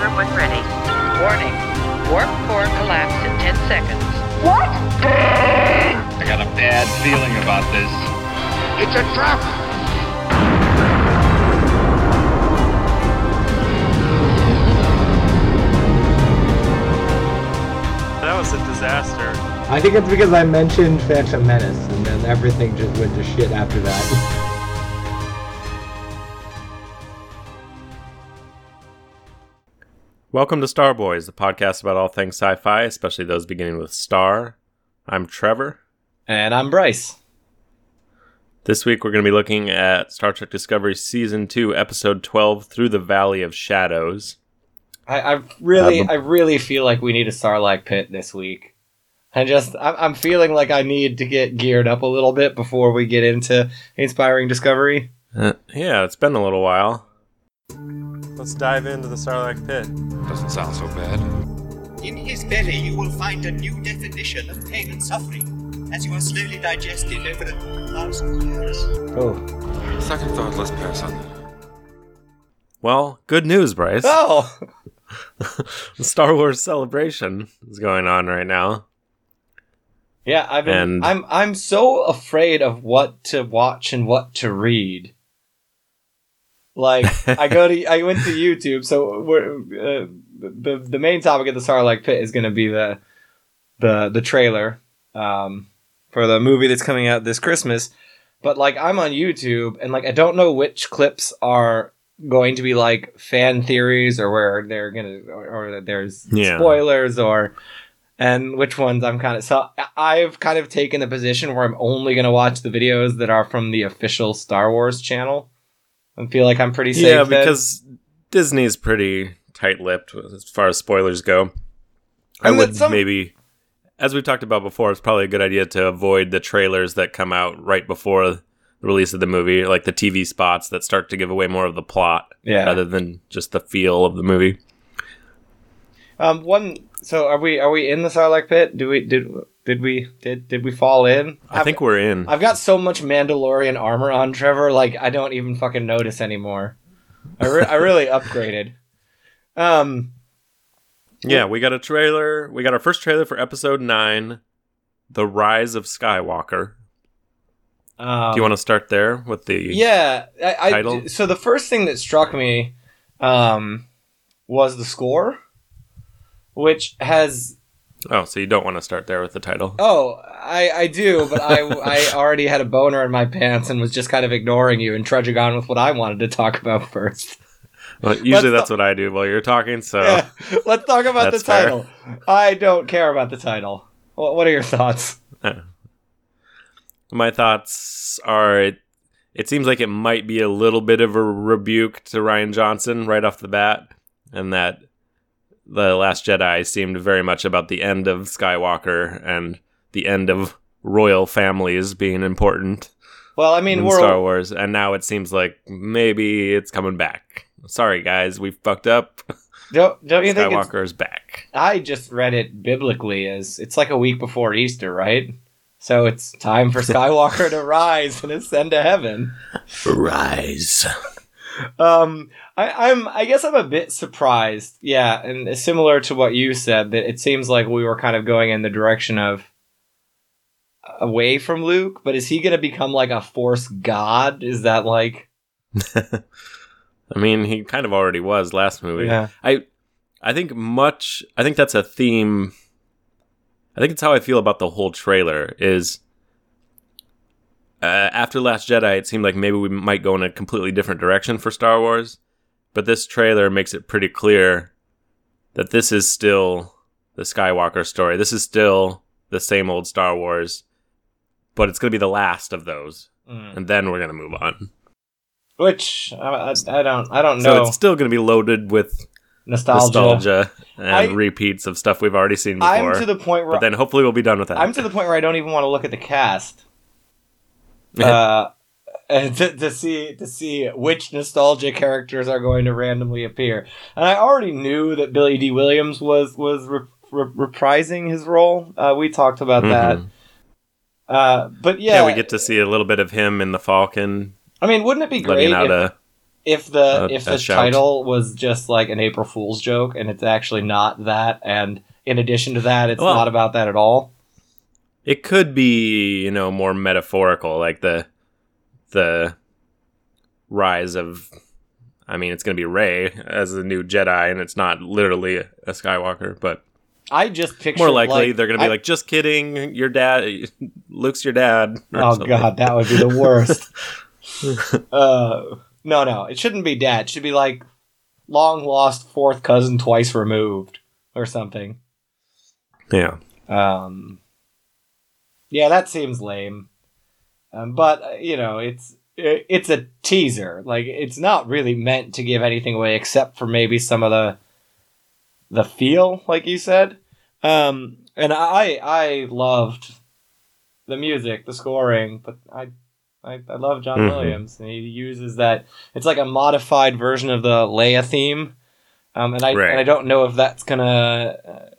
bathroom when ready. Warning. Warp core collapse in 10 seconds. What? I got a bad feeling about this. It's a trap! That was a disaster. I think it's because I mentioned Phantom Menace, and then everything just went to shit after that. Welcome to Star Boys, the podcast about all things sci fi, especially those beginning with Star. I'm Trevor. And I'm Bryce. This week we're going to be looking at Star Trek Discovery Season 2, Episode 12, Through the Valley of Shadows. I, I really, Uh, I really feel like we need a Sarlacc Pit this week. I just, I'm, I'm feeling like I need to get geared up a little bit before we get into inspiring discovery. Uh, yeah, it's been a little while. Let's dive into the Sarlacc Pit. Doesn't sound so bad. In his belly, you will find a new definition of pain and suffering as you are slowly digested over a thousand years. Oh, Second thought, let's pass on that. Well, good news, Bryce. Oh, The Star Wars celebration is going on right now. yeah. I've been, And- I'm, I'm so afraid of what to watch and what to read. Like I go to, I went to YouTube, so we're uh, the the main topic of the Sarlacc Pit is going to be the the the trailer um, for the movie that's coming out this Christmas. But like I'm on YouTube and like I don't know which clips are going to be like fan theories or where they're gonna or, or there's Yeah. spoilers or and which ones I'm kind of so I've kind of taken the position where I'm only gonna watch the videos that are from the official Star Wars channel and feel like I'm pretty safe. Yeah, then. because Disney's pretty tight-lipped as far as spoilers go. I And that would some- maybe, as we've talked about before, it's probably a good idea to avoid the trailers that come out right before the release of the movie, like the TV spots that start to give away more of the plot yeah. rather than just the feel of the movie. Um, one. So are we? Are we in the Sarlacc pit? Do we? Did did we? Did did we fall in? I think we're in. I've got so much Mandalorian armor on, Trevor. Like I don't even fucking notice anymore. I re- I really upgraded. Um. yeah, we got a trailer. We got our first trailer for episode nine, The Rise of Skywalker. um Do you want to start there with the? Yeah. I, I- title? so the first thing that struck me, um, was the score, which has Oh, so you don't want to start there with the title? Oh, I, I do, but I, I already had a boner in my pants and was just kind of ignoring you and trudging on with what I wanted to talk about first. Well, usually Let's that's what I do while you're talking. So. Yeah, let's talk about the That's fair. title. I don't care about the title. What, what are your thoughts? Uh, my thoughts are it, it seems like it might be a little bit of a rebuke to Rian Johnson right off the bat, and that The Last Jedi seemed very much about the end of Skywalker and the end of royal families being important Well, I mean, in Star Wars, and now it seems like maybe it's coming back. Sorry, guys, we fucked up. don't, don't you think? Skywalker's back. I just read it biblically as it's like a week before Easter, right? So it's time for Skywalker to rise and ascend to heaven. Rise. Um, I, I'm. I guess I'm a bit surprised. Yeah, and similar to what you said, that it seems like we were kind of going in the direction of away from Luke. But is he going to become like a Force god? Is that like? I mean, he kind of already was last movie. Yeah. I I think much I think that's a theme I think it's how I feel about the whole trailer is uh, after Last Jedi it seemed like maybe we might go in a completely different direction for Star Wars, but this trailer makes it pretty clear that this is still the Skywalker story. This is still the same old Star Wars, but it's going to be the last of those, Mm. and then we're going to move on. Which I, I, I don't. I don't know. So it's still going to be loaded with nostalgia. nostalgia and I- repeats of stuff we've already seen before. I'm to the point where but then hopefully we'll be done with that. I'm to the point where I don't even want to look at the cast. Uh, to, to see to see which nostalgia characters are going to randomly appear. And I already knew that Billy Dee Williams was was re- re- reprising his role. Uh, we talked about that. Mhm. Uh, but yeah. yeah, we get to see a little bit of him in the Falcon I mean, wouldn't it be great if, a if the Uh, if a the shout. title was just like an April Fool's joke and it's actually not that, and in addition to that, it's Well- not about that at all. It could be, you know, more metaphorical, like the the rise of. I mean, it's going to be Rey as the new Jedi, and it's not literally a, a Skywalker, but I just picture more likely like, they're going to be I- like, "Just kidding, your dad, Luke's your dad." Oh something. god, that would be the worst. uh, no, no, it shouldn't be dad. It should be like long lost fourth cousin twice removed or something. Yeah, Um, yeah, that seems lame. Um, but uh, you know, it's it's a teaser. Like it's not really meant to give anything away except for maybe some of the the feel, like you said. Um, and I I loved the music, the scoring, but I I, I love John Mhm. Williams, and he uses that. It's like a modified version of the Leia theme, um, and I Right. and I don't know if that's gonna uh,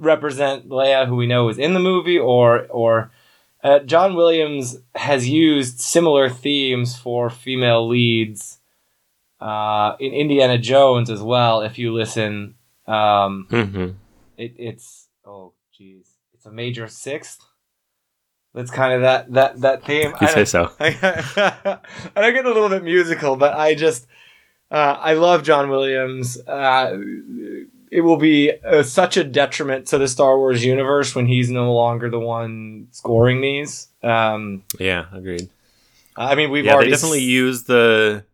represent Leia, who we know is in the movie, or or uh, John Williams has used similar themes for female leads uh, in Indiana Jones as well. If you listen, um, hmm it, it's oh geez, it's a major sixth. That's kind of that that that theme. you I say so. I, I get a little bit musical, but I just uh, I love John Williams. It will be uh, such a detriment to the Star Wars universe when he's no longer the one scoring these. Um, Yeah, agreed. I mean, we've yeah, they already definitely s- use the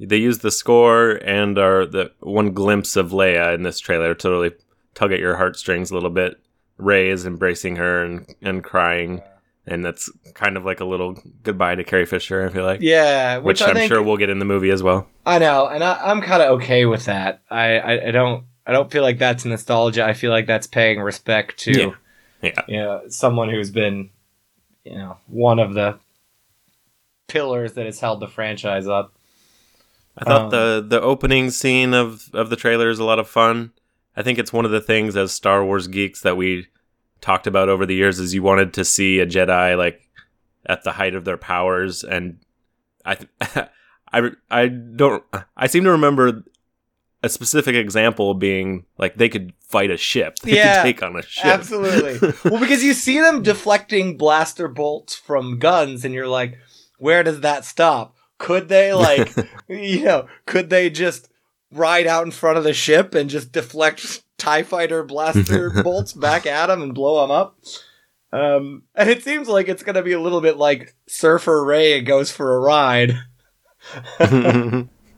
they use the score and are the one glimpse of Leia in this trailer to really tug at your heartstrings a little bit. Rey is embracing her and and crying, and that's kind of like a little goodbye to Carrie Fisher. I feel like, yeah, which, which, I'm think, sure we'll get in the movie as well. I know, and I, I'm kind of okay with that. I, I I don't I don't feel like that's nostalgia. I feel like that's paying respect to Yeah. Yeah. you know, someone who's been you know one of the pillars that has held the franchise up. I thought Um, the the opening scene of of the trailer is a lot of fun. I think it's one of the things as Star Wars geeks that we talked about over the years is you wanted to see a Jedi like at the height of their powers, and I th- I I don't I seem to remember a specific example being like they could fight a ship, they Yeah, could take on a ship, Absolutely. well, because you see them deflecting blaster bolts from guns, and you're like, where does that stop? Could they like, you know, could they just ride out in front of the ship and just deflect Tie Fighter blaster bolts back at them and blow them up? Um, and it seems like it's gonna be a little bit like Surfer Rey goes for a ride.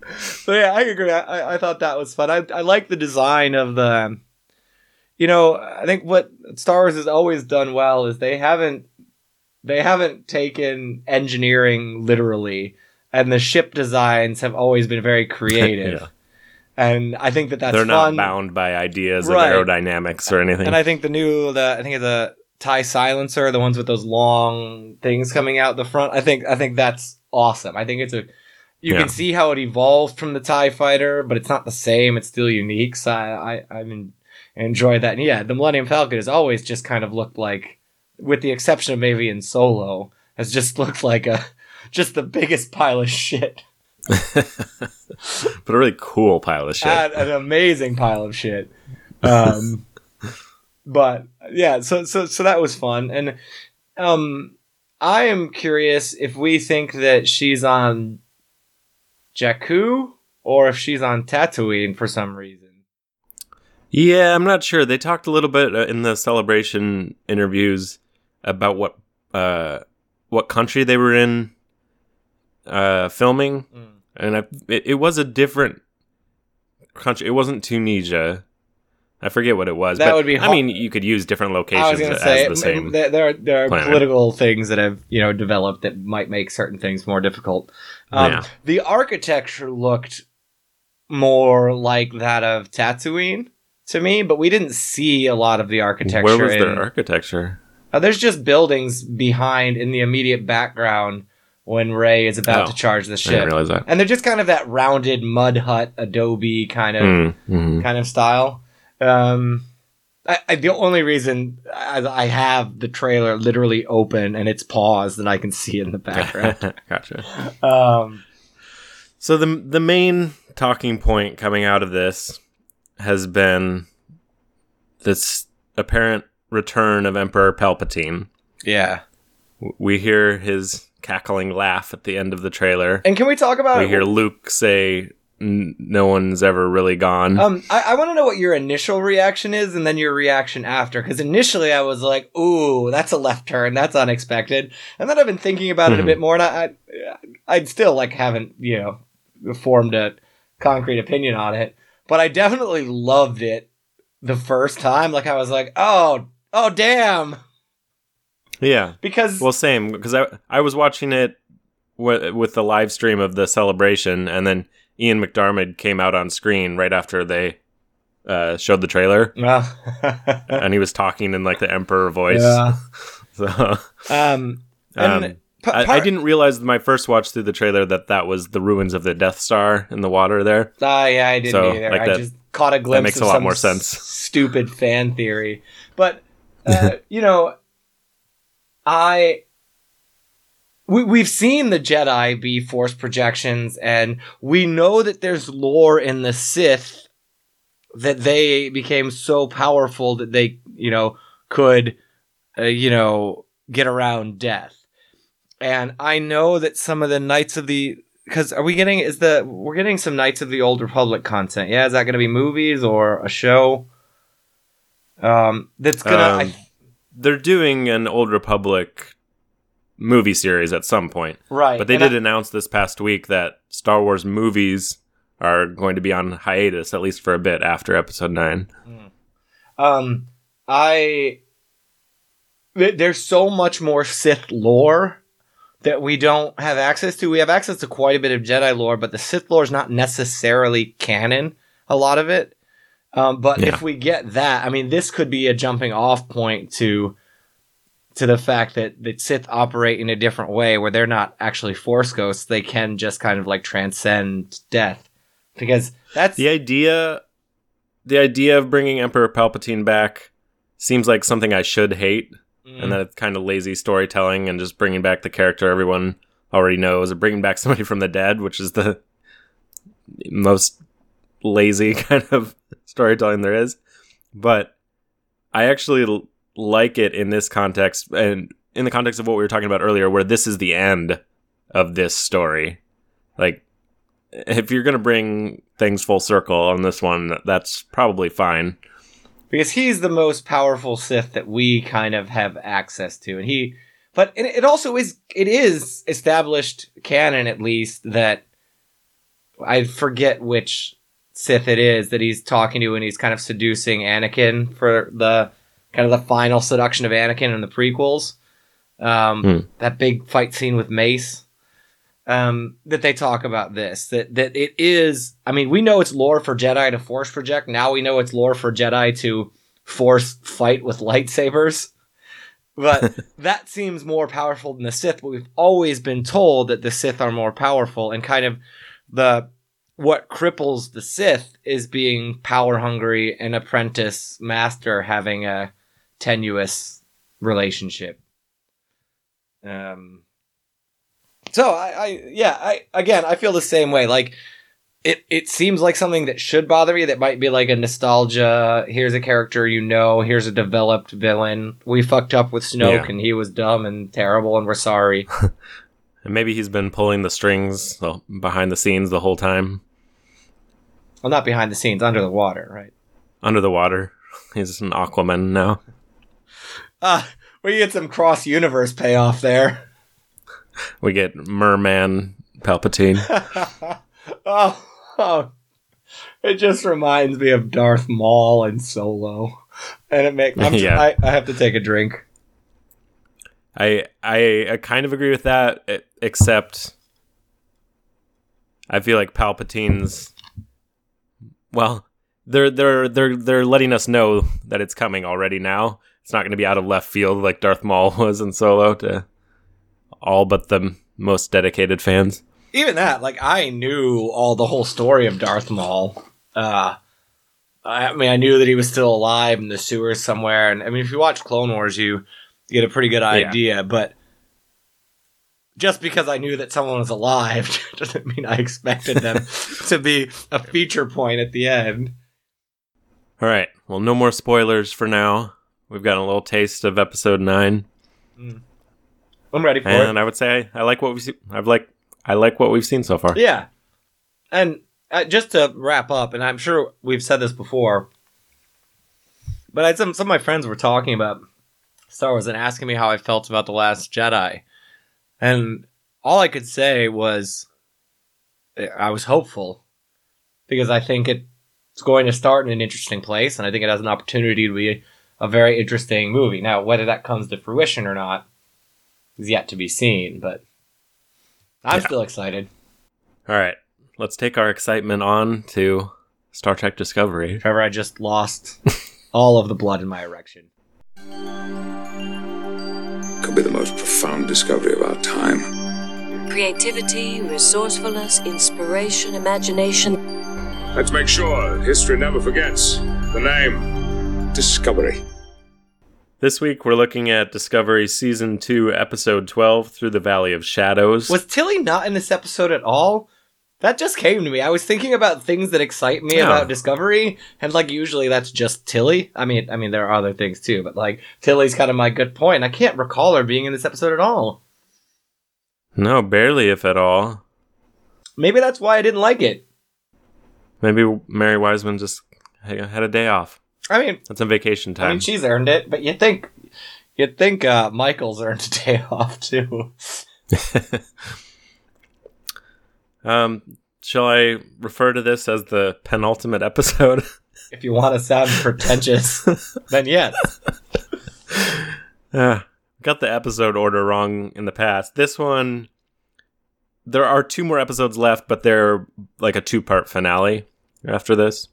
So yeah, I agree. I, I- thought that was fun. I, I like the design of the. You know, I think what Star Wars has always done well is they haven't they haven't taken engineering literally, and the ship designs have always been very creative. Yeah. And I think that that's They're not fun. bound by ideas Right. of aerodynamics or anything. And I think the new the I think it's a tie silencer, the ones with those long things coming out the front. I think I think that's awesome. I think it's a you Yeah. can see how it evolved from the Tie Fighter, but it's not the same. It's still unique. So I I, I mean, enjoy that. And yeah, the Millennium Falcon has always just kind of looked like, with the exception of maybe in Solo, has just looked like a just the biggest pile of shit. but a really cool pile of shit. An, an amazing pile of shit. Um, but yeah, so so so that was fun, and um, I am curious if we think that she's on Jakku or if she's on Tatooine for some reason. Yeah, I'm not sure. They talked a little bit uh, in the celebration interviews about what uh, what country they were in uh, filming, and I, it, it was a different country. It wasn't Tunisia. I forget what it was. That but, would be I mean, you could use different locations as say the same. there are, there are planet. political things that have you know developed that might make certain things more difficult. Um, Yeah. The architecture looked more like that of Tatooine to me, but we didn't see a lot of the architecture. Where was in- their architecture? Uh, there's just buildings behind in the immediate background when Rey is about Oh, to charge the I didn't ship, realize that. and they're just kind of that rounded mud hut, adobe kind of Mm, mhm. kind of style. Um, I, I, the only reason I, I have the trailer literally open and it's paused and I can see it in the background. gotcha. um, So the the main talking point coming out of this has been this apparent return of Emperor Palpatine. Yeah. We hear his cackling laugh at the end of the trailer. And can we talk about We hear Luke say, "N- "No one's ever really gone." Um, I, I want to know what your initial reaction is, and then your reaction after. Because initially, I was like, "Ooh, that's a left turn. That's unexpected." And then I've been thinking about it a Mhm. bit more, and I, I, I still like haven't you know formed a concrete opinion on it. But I definitely loved it the first time. Like I was like, "Oh, oh, damn!" yeah. Because Well, same because I I was watching it w- with the live stream of the celebration, and then Ian McDiarmid came out on screen right after they uh, showed the trailer, and he was talking in like the Emperor voice. yeah. So Um, um, pa- I, I didn't realize my first watch through the trailer that that was the ruins of the Death Star in the water there. Ah, yeah, I didn't So, either. like I that- just caught a glimpse That makes of a lot more sense. Stupid fan theory, but uh, you know, I we we've seen the Jedi be Force projections, and we know that there's lore in the Sith that they became so powerful that they, you know, could, uh, you know, get around death. And I know that some of the Knights of the because are we getting is the we're getting some Knights of the Old Republic content? Yeah, is that going to be movies or a show? Um, that's gonna. Um, I, They're doing an Old Republic movie series at some point, right, but they and did I- announce this past week that Star Wars movies are going to be on hiatus at least for a bit after Episode Nine. Um, I th- there's so much more Sith lore that we don't have access to. We have access to quite a bit of Jedi lore, but the Sith lore is not necessarily canon. A lot of it. Um, but Yeah. if we get that, I mean, this could be a jumping off point to to the fact that that Sith operate in a different way, where they're not actually Force ghosts; they can just kind of like transcend death. Because that's The idea, the idea of bringing Emperor Palpatine back seems like something I should hate, Mm. and that it's kind of lazy storytelling and just bringing back the character everyone already knows, or bringing back somebody from the dead, which is the most lazy kind of storytelling there is. But I actually like it in this context, and in the context of what we were talking about earlier, where this is the end of this story. Like, if you're going to bring things full circle on this one, that's probably fine. because he's the most powerful Sith that we kind of have access to, and he. But it also is it is established canon at least that I forget which Sith it is that he's talking to, and he's kind of seducing Anakin for the kind of the final seduction of Anakin in the prequels. Um, Hmm. That big fight scene with Mace. Um, that they talk about this that that it is. I mean, we know it's lore for Jedi to force project. Now we know it's lore for Jedi to force fight with lightsabers. But that seems more powerful than the Sith. But we've always been told that the Sith are more powerful, and kind of the what cripples the Sith is being power hungry and apprentice master having a tenuous relationship. Um. So I, I yeah, I again I feel the same way. Like it it seems like something that should bother me that might be like a nostalgia here's a character you know here's a developed villain we fucked up with snoke Yeah. and he was dumb and terrible and we're sorry And maybe he's been pulling the strings well, behind the scenes the whole time, well not behind the scenes under the water right under the water. He's an Aquaman now. Ah we get some cross universe payoff there We get Merman Palpatine. oh, oh it just reminds me of darth maul and solo and it makes Yeah. I, I have to take a drink I, I I kind of agree with that, except I feel like Palpatine's. Well, they're they're they're they're letting us know that it's coming already. Now it's not going to be out of left field like Darth Maul was in Solo to all but the most dedicated fans. even that, like I knew all the whole story of Darth Maul. Uh, I mean, I knew that he was still alive in the sewers somewhere, and I mean, if you watch Clone Wars, you get a pretty good idea. But just because I knew that someone was alive doesn't mean I expected them to be a feature point at the end. All right. Well, no more spoilers for now. We've gotten a little taste of episode nine, I'm ready for and it. And I would say I like what we've seen. I've like I like what we've seen so far. Yeah. And uh, just to wrap up, and I'm sure we've said this before, but I, some some of my friends were talking about Star Wars and asking me how I felt about the Last Jedi, and all I could say was I was hopeful because I think it's going to start in an interesting place, and I think it has an opportunity to be a very interesting movie. Now, whether that comes to fruition or not is yet to be seen, but I'm Yeah. still excited. All right. Let's take our excitement on to Star Trek Discovery. Trevor, I just lost all of the blood in my erection. Could be the most profound discovery of our time. Creativity, resourcefulness, inspiration, imagination. Let's make sure history never forgets the name Discovery. This week we're looking at Discovery Season 2, Episode 12, Through the Valley of Shadows. Was Tilly not in this episode at all? That just came to me. I was thinking about things that excite me Yeah. about Discovery, and like usually that's just Tilly. I mean, I mean there are other things too, but like Tilly's kind of my good point. I can't recall her being in this episode at all. No, barely, if at all. Maybe that's why I didn't like it. Maybe Mary Wiseman just had a day off. I mean, That's on vacation time. I mean she's earned it, but you think you'd think uh, Michael's earned a day off too. um, shall I refer to this as the penultimate episode? If you want to sound pretentious, then yes. Ah, got the episode order wrong in the past. This one, there are two more episodes left, but they're like a two part finale after this.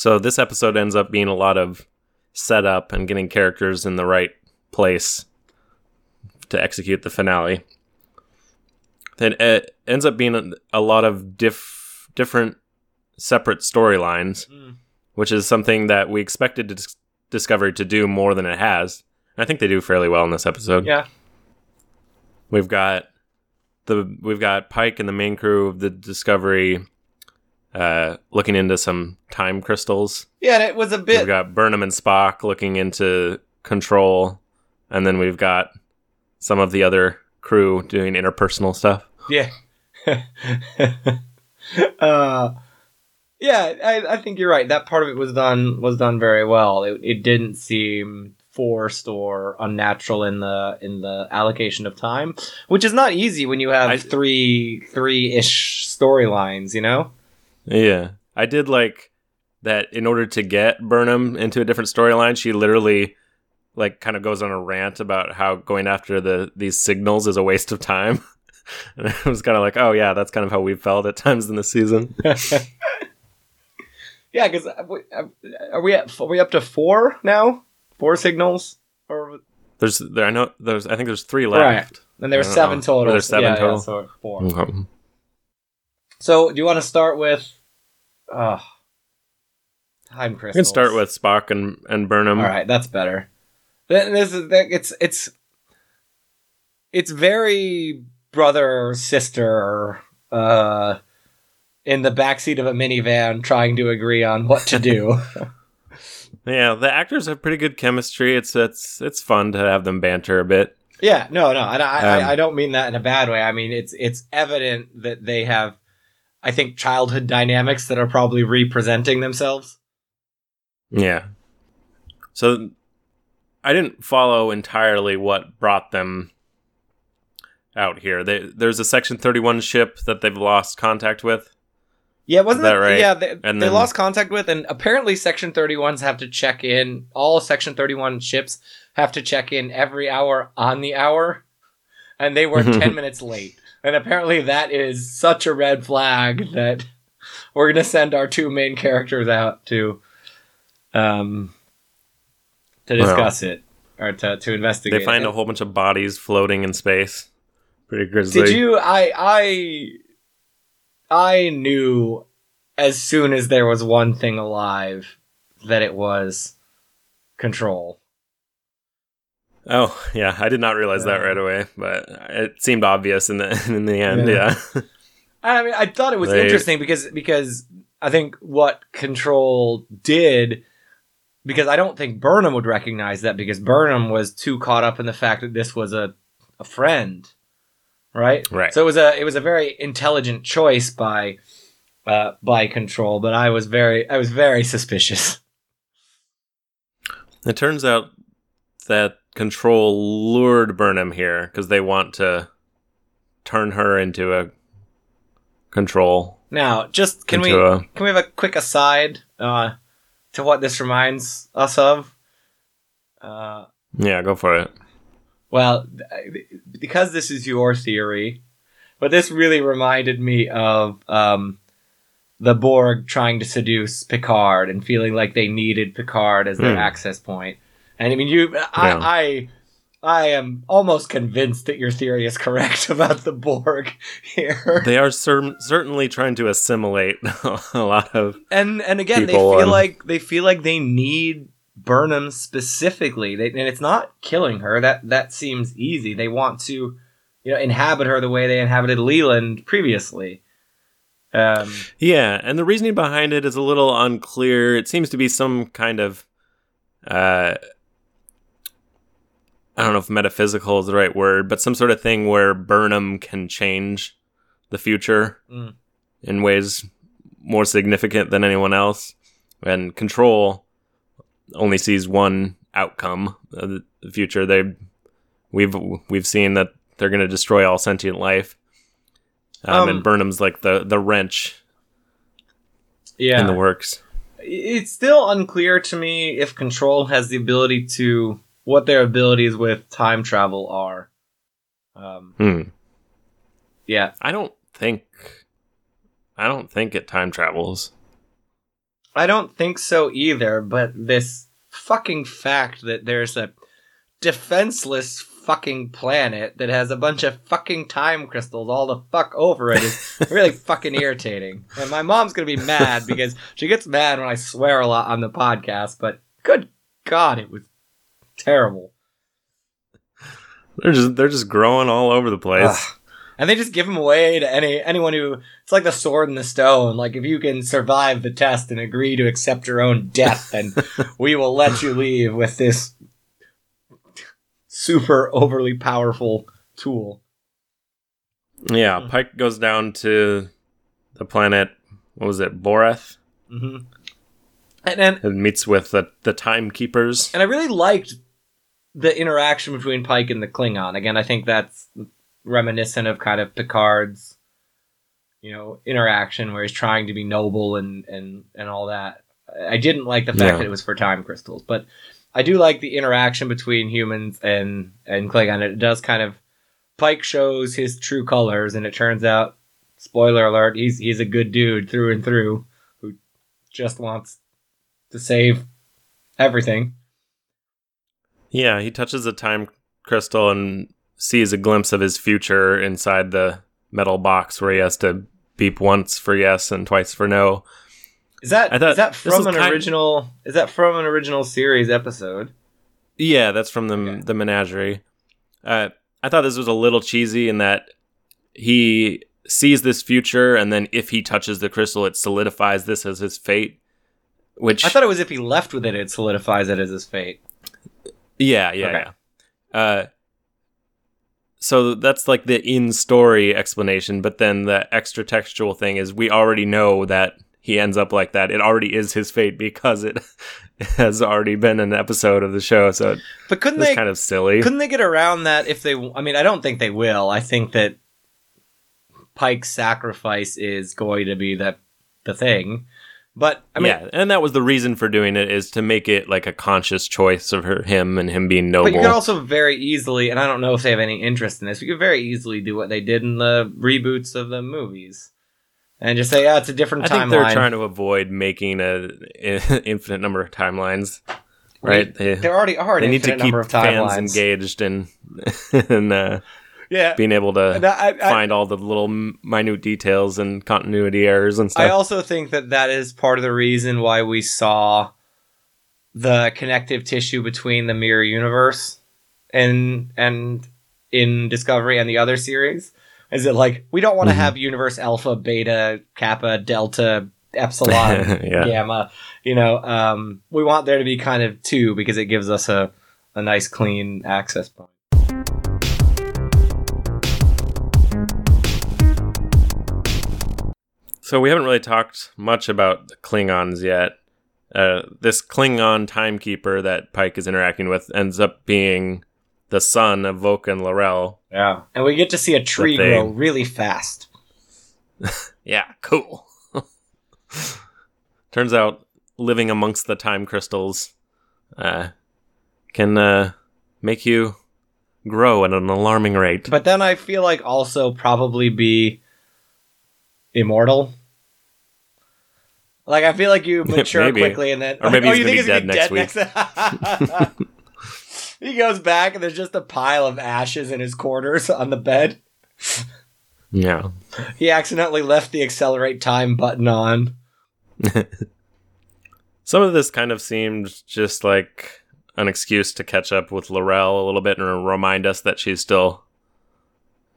So this episode ends up being a lot of setup and getting characters in the right place to execute the finale. Then it ends up being a, lot of diff, different separate storylines, mm. which is something that we expected to dis- Discovery to do more than it has. I think they do fairly well in this episode. Yeah. We've got the we've got Pike and the main crew of the Discovery uh, looking into some time crystals. Yeah, and it was a bit. We've got Burnham and Spock looking into control, and then we've got some of the other crew doing interpersonal stuff. Yeah. uh, yeah, I, I think you're right. That part of it was done was done very well. It, it didn't seem forced or unnatural in the in the allocation of time, which is not easy when you have I- three three ish storylines. You know. Yeah, I did like that. In order to get Burnham into a different storyline, she literally like kind of goes on a rant about how going after the these signals is a waste of time. and I was kind of like, oh yeah, that's kind of how we felt at times in the season. Yeah, because are we at, are we up to four now? Four signals, or There's there I know there's I think there's three right? left. And there's I don't seven know. total. There's seven Yeah, yeah, total? so four. Okay. So, do you want to start with uh, time We crystals? can start with Spock and and Burnham. All right, that's better. Then This is it's it's it's very brother sister uh, in the backseat of a minivan trying to agree on what to do. Yeah, the actors have pretty good chemistry. It's it's it's fun to have them banter a bit. yeah, no, no, and I, Um, I I don't mean that in a bad way. I mean it's it's evident that they have, I think, childhood dynamics that are probably representing themselves. Yeah. So I didn't follow entirely what brought them out here. They, there's a Section 31 ship that they've lost contact with. Yeah, wasn't Is that right? Yeah, they, And they then- lost contact with, and apparently Section 31s have to check in. All Section 31 ships have to check in every hour on the hour, and they were 10 minutes late. And apparently that is such a red flag that we're going to send our two main characters out to um to Well, discuss it or to, to investigate. They find it. a whole bunch of bodies floating in space. Pretty grisly. Did you? I I I knew as soon as there was one thing alive that it was control. Oh yeah, I did not realize that right away, but it seemed obvious in the in the end. Yeah. Yeah, I mean, I thought it was They- interesting because because I think what Control did because I don't think Burnham would recognize that because Burnham was too caught up in the fact that this was a a friend, right? Right. So it was a it was a very intelligent choice by uh, by Control, but I was very I was very suspicious. it turns out that Control lured Burnham here because they want to turn her into a Control. Now, just can we a- can we have a quick aside uh, to what this reminds us of? Uh, Yeah, go for it. Well, because this is your theory, but this really reminded me of um, the Borg trying to seduce Picard and feeling like they needed Picard as their Hmm. access point. And I mean, you, I, Yeah. I, I am almost convinced that your theory is correct about the Borg here. They are cer- certainly trying to assimilate a lot of. and and again, they feel and- like they feel like they need Burnham specifically, they, and it's not killing her. That that seems easy. They want to, you know, inhabit her the way they inhabited Leland previously. Um, Yeah, and the reasoning behind it is a little unclear. It seems to be some kind of uh I don't know if metaphysical is the right word, but some sort of thing where Burnham can change the future Mm. in ways more significant than anyone else. And control only sees one outcome of the- the future. They we've we've seen that they're going to destroy all sentient life. Um, Um, and Burnham's like the the wrench yeah, in the works. it's still unclear to me if Control has the ability to what their abilities with time travel are. Um, Hmm. yeah, I don't think. I don't think it time travels. I don't think so either, but this fucking fact that there's a defenseless fucking planet that has a bunch of fucking time crystals all the fuck over it is really fucking irritating. And my mom's gonna be mad because she gets mad when I swear a lot on the podcast, but good god, it was terrible. They're just they're just growing all over the place. Ugh. And they just give them away to any anyone who it's like the sword and the stone. Like if you can survive the test and agree to accept your own death, then we will let you leave with this super overly powerful tool. Yeah, Pike goes down to the planet. What was it, Boreth? hmm And and And meets with the the timekeepers. and I really liked the interaction between Pike and the Klingon. Again, I think that's reminiscent of kind of Picard's, you know, interaction where he's trying to be noble and and and all that. I didn't like the fact Yeah. that it was for time crystals, but I do like the interaction between humans and and Klingon. It does kind of Pike shows his true colors, and it turns out, spoiler alert, he's he's a good dude through and through, who just wants to save everything. Yeah, he touches a time crystal and sees a glimpse of his future inside the metal box where he has to beep once for yes and twice for no. Is that thought is that from an original? Is that from an original series episode? Yeah, that's from the Okay. the menagerie. Uh, I thought this was a little cheesy in that he sees this future, and then if he touches the crystal, it solidifies this as his fate. Which I thought it was if he left with it, it solidifies it as his fate. Yeah, yeah, Okay. yeah. Uh, so that's like the in story explanation, but then the extra textual thing is we already know that he ends up like that. It already is his fate because it has already been an episode of the show, so But couldn't they kind of silly. couldn't they get around that if they? I mean, I don't think they will. I think that Pike's sacrifice is going to be the the thing. But I mean, yeah, and that was the reason for doing it is to make it like a conscious choice of her, him and him being noble. But you could also very easily, and I don't know if they have any interest in this, you could very easily do what they did in the reboots of the movies. And just say, yeah, it's a different I timeline. think they're trying to avoid making a, infinite number of timelines, right? They, there already are they need to keep fans engaged in in uh, Yeah. being able to I, I, find all the little minute details and continuity errors and stuff. I also think that that is part of the reason why we saw the connective tissue between the mirror universe and and in Discovery and the other series? Is it like we don't want to Mhm. have universe alpha, beta, kappa, delta, epsilon, Yeah. gamma? You know, um, we want there to be kind of two because it gives us a a nice clean access point. So we haven't really talked much about the Klingons yet. Uh, this Klingon timekeeper that Pike is interacting with ends up being the son of Voq and L'Rell. Yeah, and we get to see a tree grow really fast. Yeah, cool. Turns out living amongst the time crystals uh, can uh, make you grow at an alarming rate. But then I feel like also probably be immortal. Like I feel like you mature quickly and then Or maybe oh, he's you think be he's dead gonna next dead next He goes back and there's just a pile of ashes in his quarters on the bed. yeah. He accidentally left the accelerate time button on. Some of this kind of seemed just like an excuse to catch up with L'Rell a little bit and remind us that she's still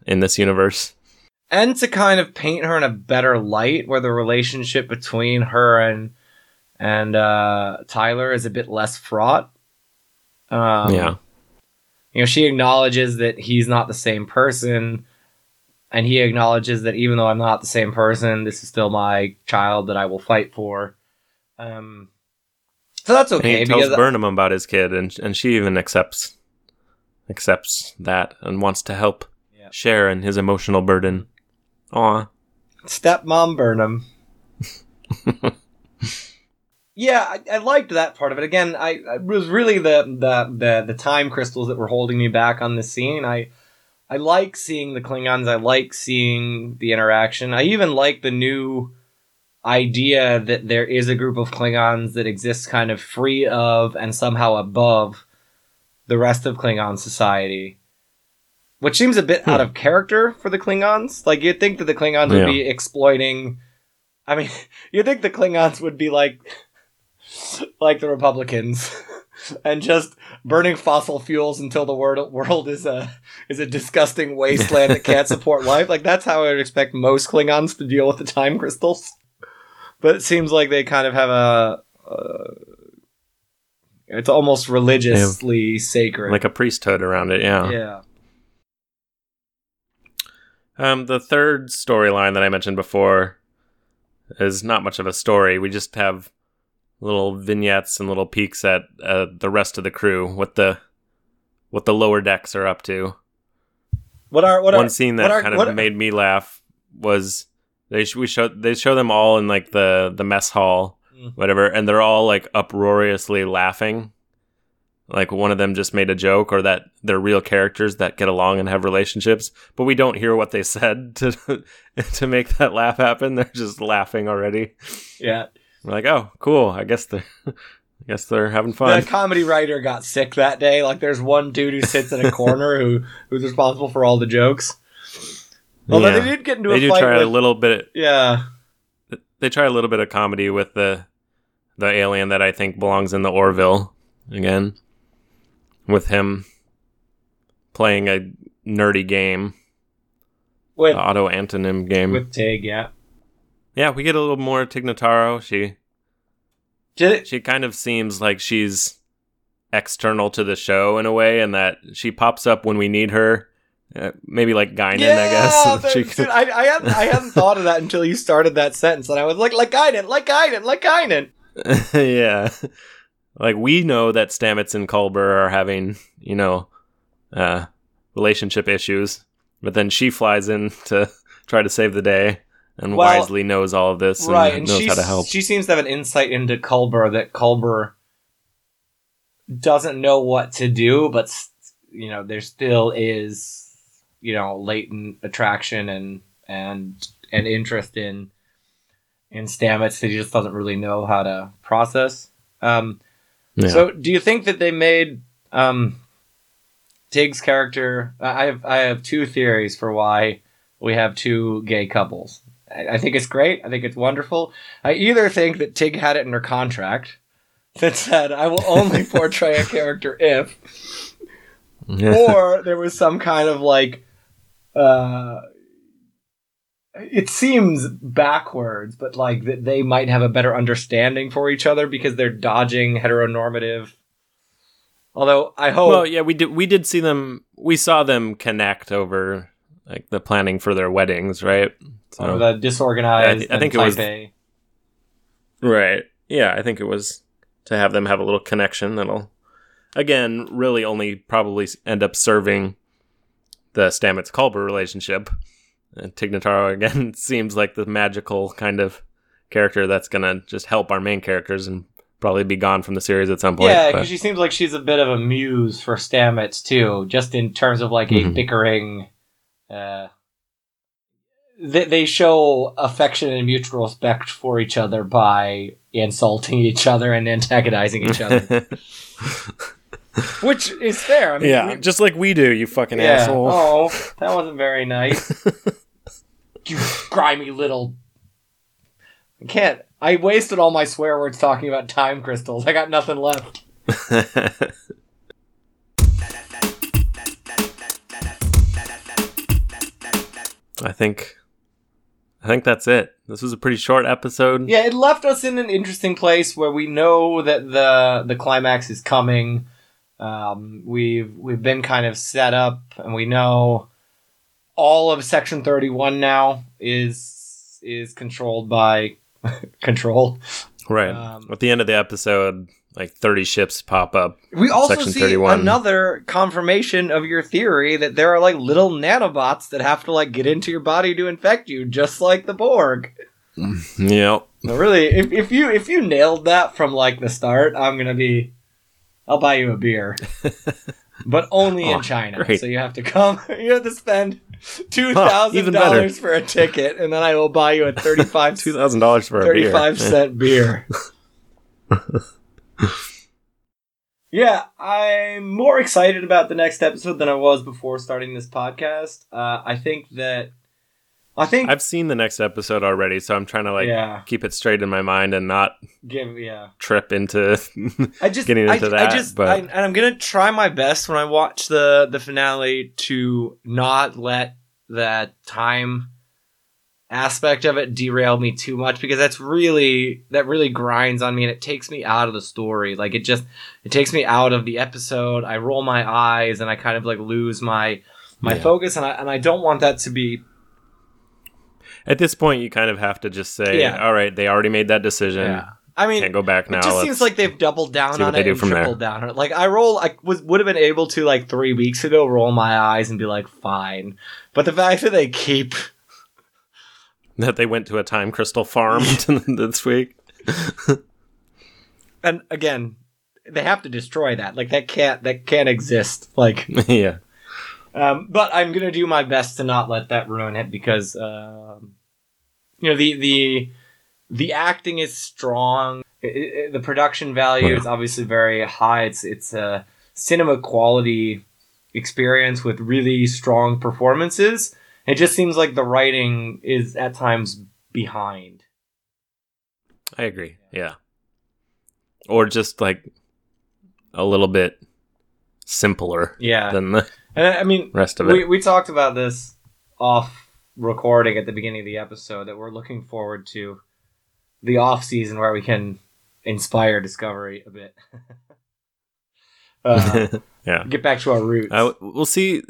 in this universe. And to kind of paint her in a better light where the relationship between her and and uh, Tyler is a bit less fraught. Um, yeah. you know, she acknowledges that he's not the same person, and he acknowledges that even though I'm not the same person, this is still my child that I will fight for. Um, so that's And okay he tells Burnham about his kid, and and she even accepts accepts that and wants to help Yeah. share in his emotional burden. Aw. stepmom Burnham. yeah, I, I liked that part of it. Again, I, I it was really the, the the the time crystals that were holding me back on this scene. I I like seeing the Klingons. I like seeing the interaction. I even like the new idea that there is a group of Klingons that exists kind of free of and somehow above the rest of Klingon society. Which seems a bit out of character for the Klingons. Like you'd think that the Klingons would be exploiting I mean, you'd think the Klingons would be like like the Republicans and just burning fossil fuels until the world world is a is a disgusting wasteland that can't support life. Like that's how I would expect most Klingons to deal with the time crystals. But it seems like they kind of have a. Uh, it's almost religiously sacred. Like a priesthood around it, yeah. yeah. Um, the third storyline that I mentioned before is not much of a story. We just have little vignettes and little peeks at uh, the rest of the crew, what the what the lower decks are up to. What are what One are scene that are- kind of what- made me laugh was they sh- we show they show them all in like the the mess hall, Mm. whatever, and they're all like uproariously laughing. Like one of them just made a joke, or that they're real characters that get along and have relationships, but we don't hear what they said to to make that laugh happen. They're just laughing already. Yeah. We're like, oh, cool. I guess they're, I guess they're having fun. The comedy writer got sick that day. Like there's one dude who sits in a corner who who's responsible for all the jokes. Although Yeah. they did get into They a do fight try with, a little bit. Yeah. They try a little bit of comedy with the the alien that I think belongs in the Orville again, with him playing a nerdy game, With auto antonym game. with Tig, yeah. yeah, we get a little more Tig Notaro. She Did she kind of seems like she's external to the show in a way, and that she pops up when we need her. Uh, maybe like Guinan, I guess. dude, I, I hadn't I hadn't thought of that until you started that sentence, and I was like, like Guinan, like Guinan, like Guinan. yeah. Like we know that Stamets and Culber are having, you know, uh relationship issues, but then she flies in to try to save the day and Well, wisely knows all of this and right, and knows she how to help. she seems to have an insight into Culber that Culber doesn't know what to do, but you know there still is you know latent attraction and and and interest in in Stamets that he just doesn't really know how to process. Um, Yeah. So, do you think that they made um, Tig's character? I I have I have two theories for why we have two gay couples. I, I think it's great. I think it's wonderful. I either think that Tig had it in her contract that said, "I will only portray a character if," or there was some kind of like uh it seems backwards but like that they might have a better understanding for each other because they're dodging heteronormative although i hope Well, yeah, we did. We did see them. We saw them connect over like the planning for their weddings, right? or oh, the disorganized I I think it was- A. Right. Yeah, I think it was to have them have a little connection that'll, again, really only probably end up serving the Stamets Culber relationship. And Tig Notaro, again, seems like the magical kind of character that's going to just help our main characters and probably be gone from the series at some point. yeah because she seems like she's a bit of a muse for stamets too just in terms of like a Mhm. bickering uh they, they show affection and mutual respect for each other by insulting each other and antagonizing each other which is fair I mean, yeah, we- just like we do, you fucking yeah. asshole. oh that wasn't very nice you grimy little I can't I wasted all my swear words talking about time crystals I got nothing left I think, I think that's it. This was a pretty short episode. Yeah, it left us in an interesting place where we know that the the climax is coming. Um, we've we've been kind of set up, and we know all of Section Thirty One now is is controlled by control. Right. Um, At the end of the episode, like 30 ships pop up. We also Section see 31. another confirmation of your theory that there are like little nanobots that have to like get into your body to infect you, just like the Borg. Yep. Really, if, if you if you nailed that from like the start, I'm gonna be. I'll buy you a beer, but only Oh, in China. great. So you have to come. You have to spend two thousand dollars for a ticket, and then I will buy you a thirty-five $2,000 for a beer. 35 cent beer. yeah, I'm more excited about the next episode than I was before starting this podcast. Uh, I think that I think I've seen the next episode already, so I'm trying to like Yeah. keep it straight in my mind and not give yeah. trip into I just getting I, into I that. just but I, and I'm gonna try my best when I watch the the finale to not let that time aspect of it derail me too much because that's really that really grinds on me and it takes me out of the story like it just it takes me out of the episode i roll my eyes and i kind of like lose my my Yeah. focus and i and i don't want that to be at this point, you kind of have to just say, Yeah. all right, they already made that decision. yeah i mean Can't go back now. It just Let's- seems like they've doubled down on they it do and from there. tripled down on it. Like I roll, I was would have been able to like three weeks ago roll my eyes and be like, fine. But the fact that they keep, that they went to a time crystal farm this week. and again, they have to destroy that. Like that can't that can't exist. Like, yeah. Um, but I'm gonna do my best to not let that ruin it because, um, you know, the the the acting is strong. I- I- the production value Yeah. is obviously very high. It's it's a cinema quality experience with really strong performances. It just seems like the writing is at times behind. I agree. Yeah. Or just like a little bit simpler Yeah, than the and I mean, rest of it. we we talked about this off recording at the beginning of the episode that we're looking forward to the off season where we can inspire discovery a bit. uh, yeah. get back to our roots. I, we'll see.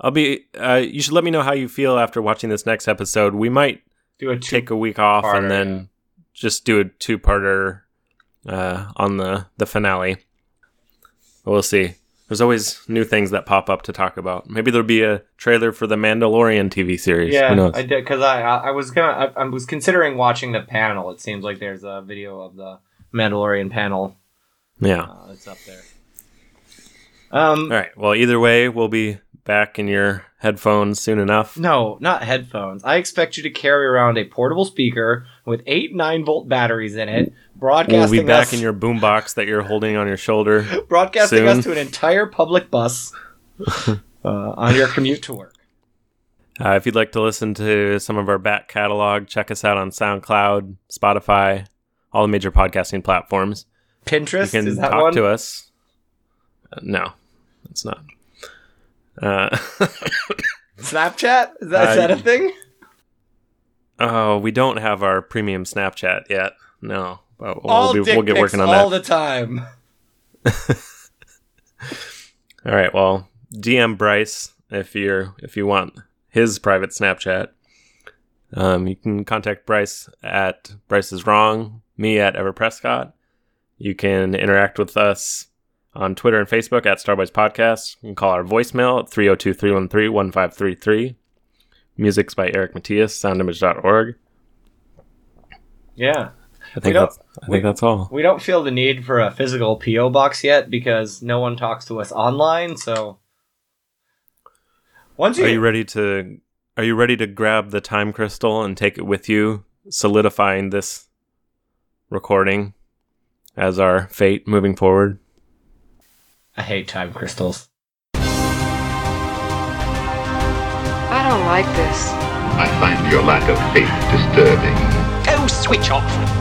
I'll be. Uh, you should let me know how you feel after watching this next episode. We might do a take a week off and then yeah. just do a two-parter uh, on the the finale. We'll see. There's always new things that pop up to talk about. Maybe there'll be a trailer for the Mandalorian TV series. Yeah? I did because I, I was gonna I, I was considering watching the panel. It seems like there's a video of the Mandalorian panel yeah. uh, that's up there. Um, All right. Well, either way, we'll be back in your headphones soon enough. no, not headphones. I expect you to carry around a portable speaker with eight nine volt batteries in it, We'll be back us, in your boombox that you're holding on your shoulder. broadcasting soon. us to an entire public bus uh, on your commute to work. Uh, if you'd like to listen to some of our back catalog, check us out on SoundCloud, Spotify, all the major podcasting platforms. Pinterest. You can is that talk one? to us. Uh, no, it's not. Uh, Snapchat? Is that, is Uh, that a thing? oh, we don't have our premium Snapchat yet. No, we'll, all be- dick we'll get pics working on that all the time. All right. Well, DM Bryce if you're if you want his private Snapchat. Um, you can contact Bryce at Bryce is wrong. Me at Ever Prescott. You can interact with us on Twitter and Facebook at Starboys Podcast. You can call our voicemail at 302-313-1533. Music's by Eric Matyas, soundimage.org. Yeah. I think that's I think that's all. We don't feel the need for a physical PO box yet because no one talks to us online. So once you, Are you ready to Are you ready to grab the time crystal and take it with you, solidifying this recording as our fate moving forward? I hate time crystals. I don't like this. I find your lack of faith disturbing. Oh, switch off.